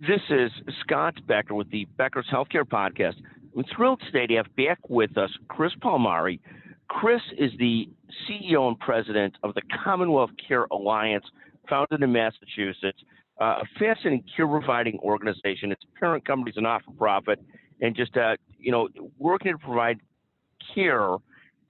This is Scott Becker with the Becker's Healthcare Podcast. I'm thrilled today to have back with us Chris Palmieri. Chris is the CEO and president of the Commonwealth Care Alliance, founded in Massachusetts, uh, a fascinating care providing organization. Its parent company is a not for profit, and just uh, you know working to provide care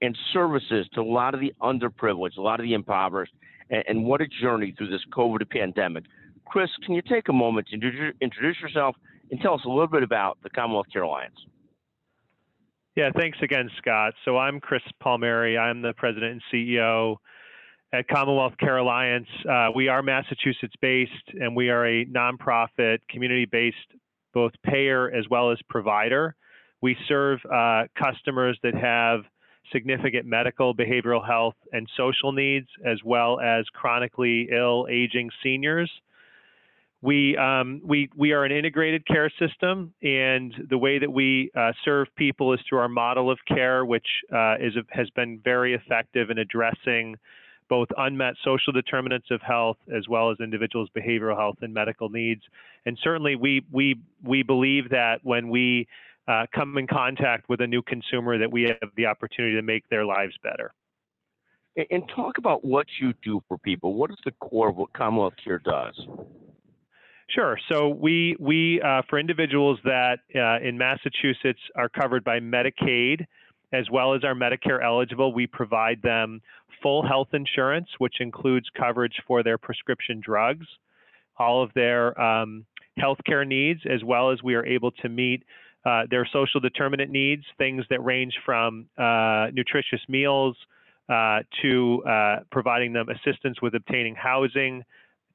and services to a lot of the underprivileged, a lot of the impoverished, and, and what a journey through this COVID pandemic. Chris, can you take a moment to introduce yourself and tell us a little bit about the Commonwealth Care Alliance? Yeah, thanks again, Scott. So I'm Chris Palmieri. I'm the president and CEO at Commonwealth Care Alliance. Uh, we are Massachusetts based and we are a nonprofit, community based, both payer as well as provider. We serve uh, customers that have significant medical, behavioral health, and social needs, as well as chronically ill, aging seniors we um, we we are an integrated care system, and the way that we uh, serve people is through our model of care, which uh, is has been very effective in addressing both unmet social determinants of health as well as individuals' behavioral health and medical needs. And certainly, we we we believe that when we uh, come in contact with a new consumer, that we have the opportunity to make their lives better. And talk about what you do for people. What is the core of what Commonwealth Care does? Sure. So we we uh, for individuals that uh, in Massachusetts are covered by Medicaid as well as are Medicare eligible, we provide them full health insurance, which includes coverage for their prescription drugs, all of their um, healthcare needs, as well as we are able to meet uh, their social determinant needs, things that range from uh, nutritious meals uh, to uh, providing them assistance with obtaining housing,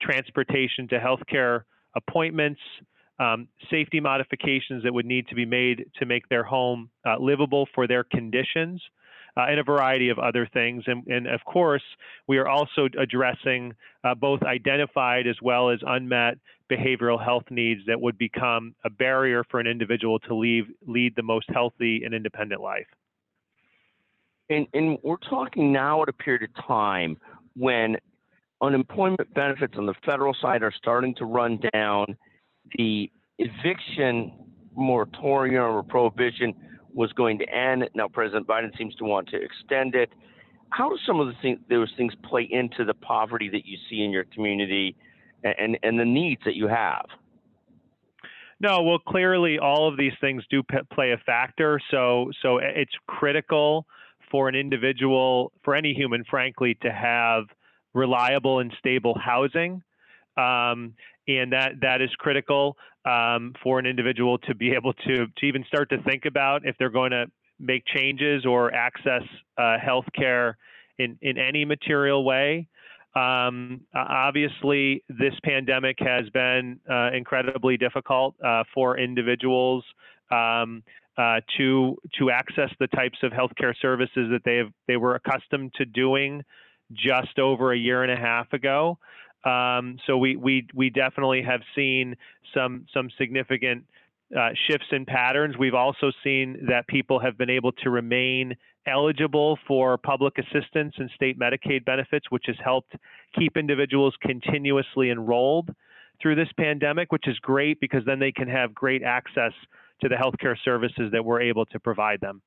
transportation to healthcare appointments, um, safety modifications that would need to be made to make their home uh, livable for their conditions, uh, and a variety of other things. And, and, of course, we are also addressing uh, both identified as well as unmet behavioral health needs that would become a barrier for an individual to leave, lead the most healthy and independent life. And, and we're talking now at a period of time when unemployment benefits on the federal side are starting to run down. The eviction moratorium or prohibition was going to end. Now President Biden seems to want to extend it. How do some of the things, those things play into the poverty that you see in your community and, and the needs that you have? No, well, clearly all of these things do p- play a factor. So, so eh, it's critical for an individual, for any human, frankly, to have reliable and stable housing. Um, and that that is critical um, for an individual to be able to to even start to think about if they're going to make changes or access uh, health care in in any material way. Um, obviously, this pandemic has been uh, incredibly difficult uh, for individuals um, uh, to to access the types of healthcare services that they have they were accustomed to doing just over a year and a half ago. Um, so we, we we definitely have seen some some significant uh, shifts in patterns. We've also seen that people have been able to remain eligible for public assistance and state Medicaid benefits, which has helped keep individuals continuously enrolled through this pandemic, which is great because then they can have great access to the healthcare services that we're able to provide them.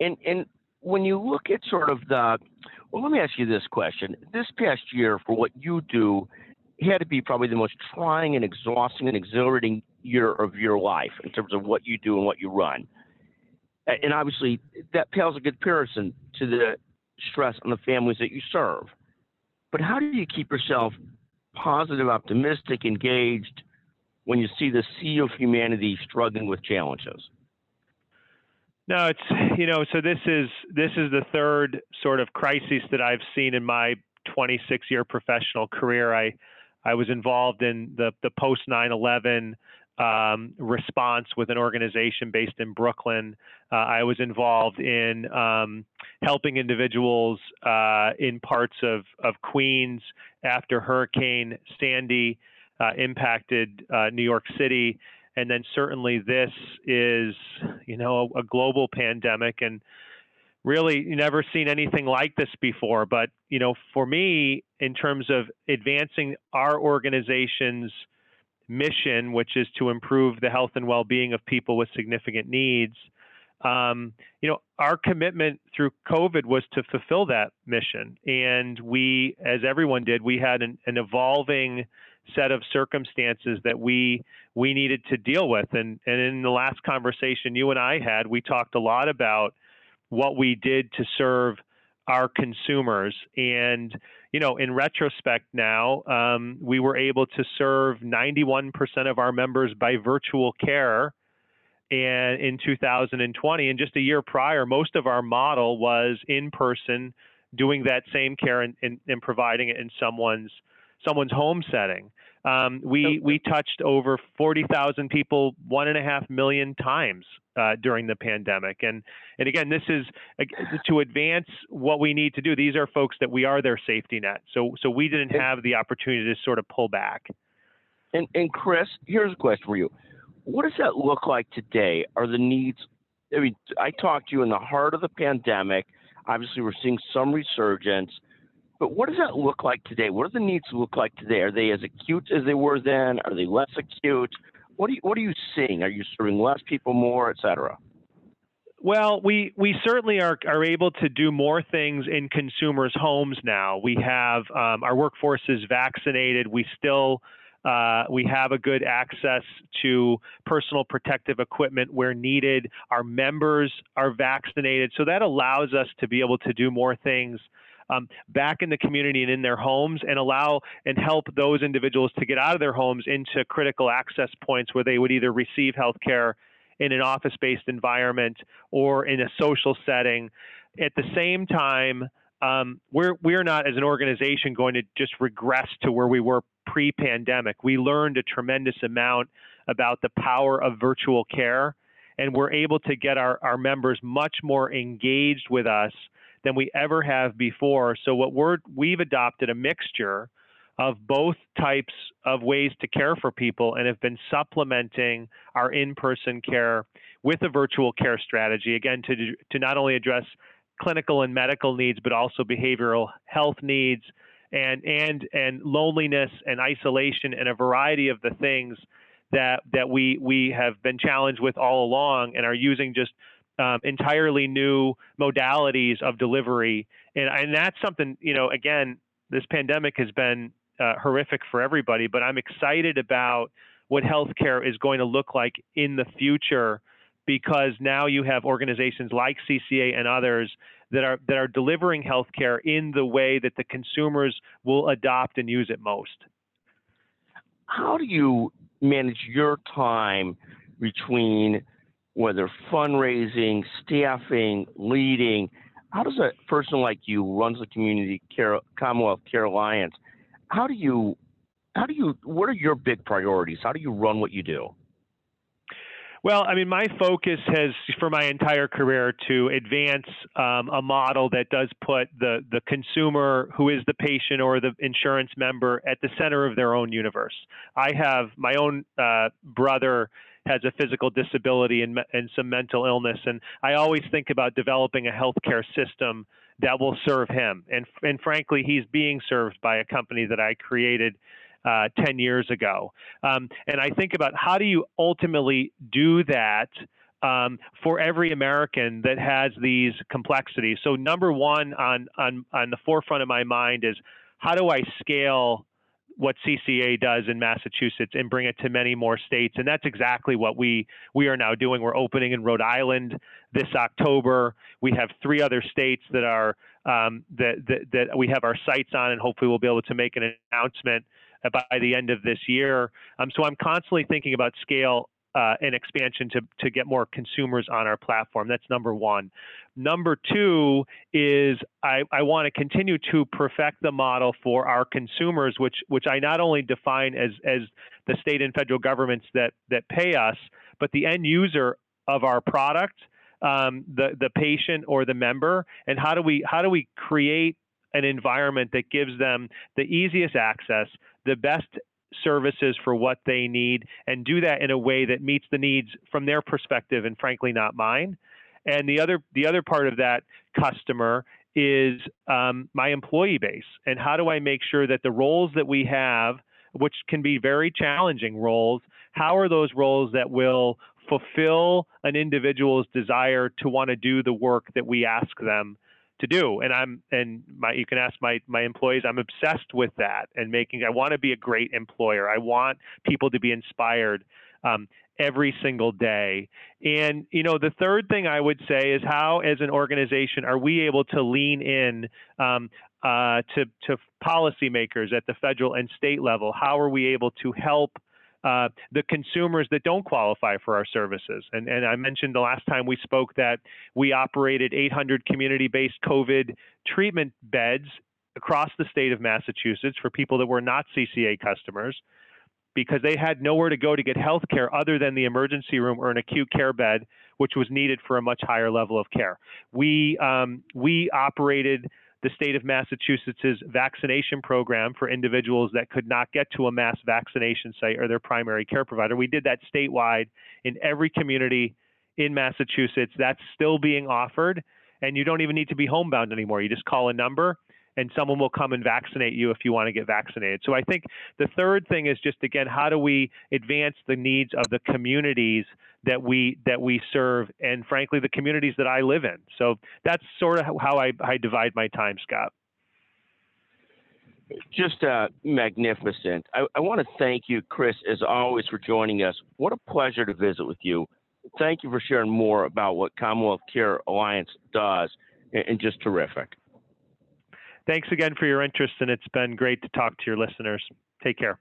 And and when you look at sort of the, well, let me ask you this question. This past year, for what you do, had to be probably the most trying and exhausting and exhilarating year of your life in terms of what you do and what you run. And obviously, that pales a good comparison to the stress on the families that you serve. But how do you keep yourself positive, optimistic, engaged when you see the sea of humanity struggling with challenges? No, it's you know, so this is this is the third sort of crisis that I've seen in my 26 year professional career. I I was involved in the the post 9/11 um, response with an organization based in Brooklyn. Uh, I was involved in um, helping individuals uh, in parts of of Queens after Hurricane Sandy uh, impacted uh, New York City and then certainly this is you know a, a global pandemic and really never seen anything like this before but you know for me in terms of advancing our organization's mission, which is to improve the health and well-being of people with significant needs, um, you know, our commitment through COVID was to fulfill that mission. And we, as everyone did, we had an, an evolving set of circumstances that we we needed to deal with. And and in the last conversation you and I had, we talked a lot about what we did to serve our consumers. And you know, in retrospect now, um, we were able to serve 91% of our members by virtual care and in 2020 and just a year prior most of our model was in person doing that same care and, and, and providing it in someone's someone's home setting um, we we touched over 40,000 people one and a half million times uh, during the pandemic and and again this is to advance what we need to do these are folks that we are their safety net so so we didn't have the opportunity to sort of pull back and and chris here's a question for you what does that look like today? Are the needs? I mean, I talked to you in the heart of the pandemic. Obviously, we're seeing some resurgence, but what does that look like today? What do the needs look like today? Are they as acute as they were then? Are they less acute? What are you What are you seeing? Are you serving less people, more, et cetera? Well, we, we certainly are, are able to do more things in consumers' homes now. We have um, our workforce is vaccinated. We still uh, we have a good access to personal protective equipment where needed. Our members are vaccinated. So that allows us to be able to do more things um, back in the community and in their homes and allow and help those individuals to get out of their homes into critical access points where they would either receive health care in an office based environment or in a social setting. At the same time, um, we're we're not as an organization going to just regress to where we were pre-pandemic. We learned a tremendous amount about the power of virtual care, and we're able to get our, our members much more engaged with us than we ever have before. So what we're we've adopted a mixture of both types of ways to care for people and have been supplementing our in-person care with a virtual care strategy again to to not only address clinical and medical needs, but also behavioral health needs and and and loneliness and isolation and a variety of the things that that we we have been challenged with all along and are using just um, entirely new modalities of delivery and and that's something you know again this pandemic has been uh, horrific for everybody but I'm excited about what healthcare is going to look like in the future because now you have organizations like CCA and others that are that are delivering healthcare in the way that the consumers will adopt and use it most. How do you manage your time between whether fundraising, staffing, leading? How does a person like you runs the Community Care Commonwealth Care Alliance? How do you how do you what are your big priorities? How do you run what you do? Well, I mean, my focus has, for my entire career, to advance um, a model that does put the the consumer, who is the patient or the insurance member, at the center of their own universe. I have my own uh, brother has a physical disability and, and some mental illness, and I always think about developing a healthcare system that will serve him. And and frankly, he's being served by a company that I created uh, 10 years ago. Um, and I think about how do you ultimately do that um, for every American that has these complexities. So number one on, on, on the forefront of my mind is how do I scale what CCA does in Massachusetts and bring it to many more states. And that's exactly what we we are now doing. We're opening in Rhode Island this October. We have three other states that are um, that, that that we have our sights on, and hopefully we'll be able to make an announcement by the end of this year. Um, so I'm constantly thinking about scale uh, and expansion to, to get more consumers on our platform. That's number one. Number two is I, I want to continue to perfect the model for our consumers, which which I not only define as as the state and federal governments that that pay us, but the end user of our product, um, the the patient or the member, and how do we how do we create an environment that gives them the easiest access, the best services for what they need, and do that in a way that meets the needs from their perspective and frankly not mine. And the other the other part of that customer is um, my employee base, and how do I make sure that the roles that we have which can be very challenging roles. How are those roles that will fulfill an individual's desire to want to do the work that we ask them to do. And i'm and my you can ask my my employees i'm obsessed with that and making i want to be a great employer. I want people to be inspired um, every single day. And you know the third thing i would say is how as an organization are we able to lean in um, uh, to to policymakers at the federal and state level? How are we able to help uh, the consumers that don't qualify for our services. And, and I mentioned the last time we spoke that we operated 800 community based COVID treatment beds across the state of Massachusetts for people that were not CCA customers because they had nowhere to go to get health care other than the emergency room or an acute care bed, which was needed for a much higher level of care. We, um, we operated the state of Massachusetts' vaccination program for individuals that could not get to a mass vaccination site or their primary care provider. We did that statewide in every community in Massachusetts. That's still being offered, and you don't even need to be homebound anymore. You just call a number and someone will come and vaccinate you if you want to get vaccinated. So I think the third thing is just again, how do we advance the needs of the communities that we that we serve, and frankly, the communities that I live in. So that's sort of how I, I divide my time, Scott. Just uh, magnificent. I, I want to thank you, Chris, as always, for joining us. What a pleasure to visit with you. Thank you for sharing more about what Commonwealth Care Alliance does, and, and just terrific. Thanks again for your interest, and it's been great to talk to your listeners. Take care.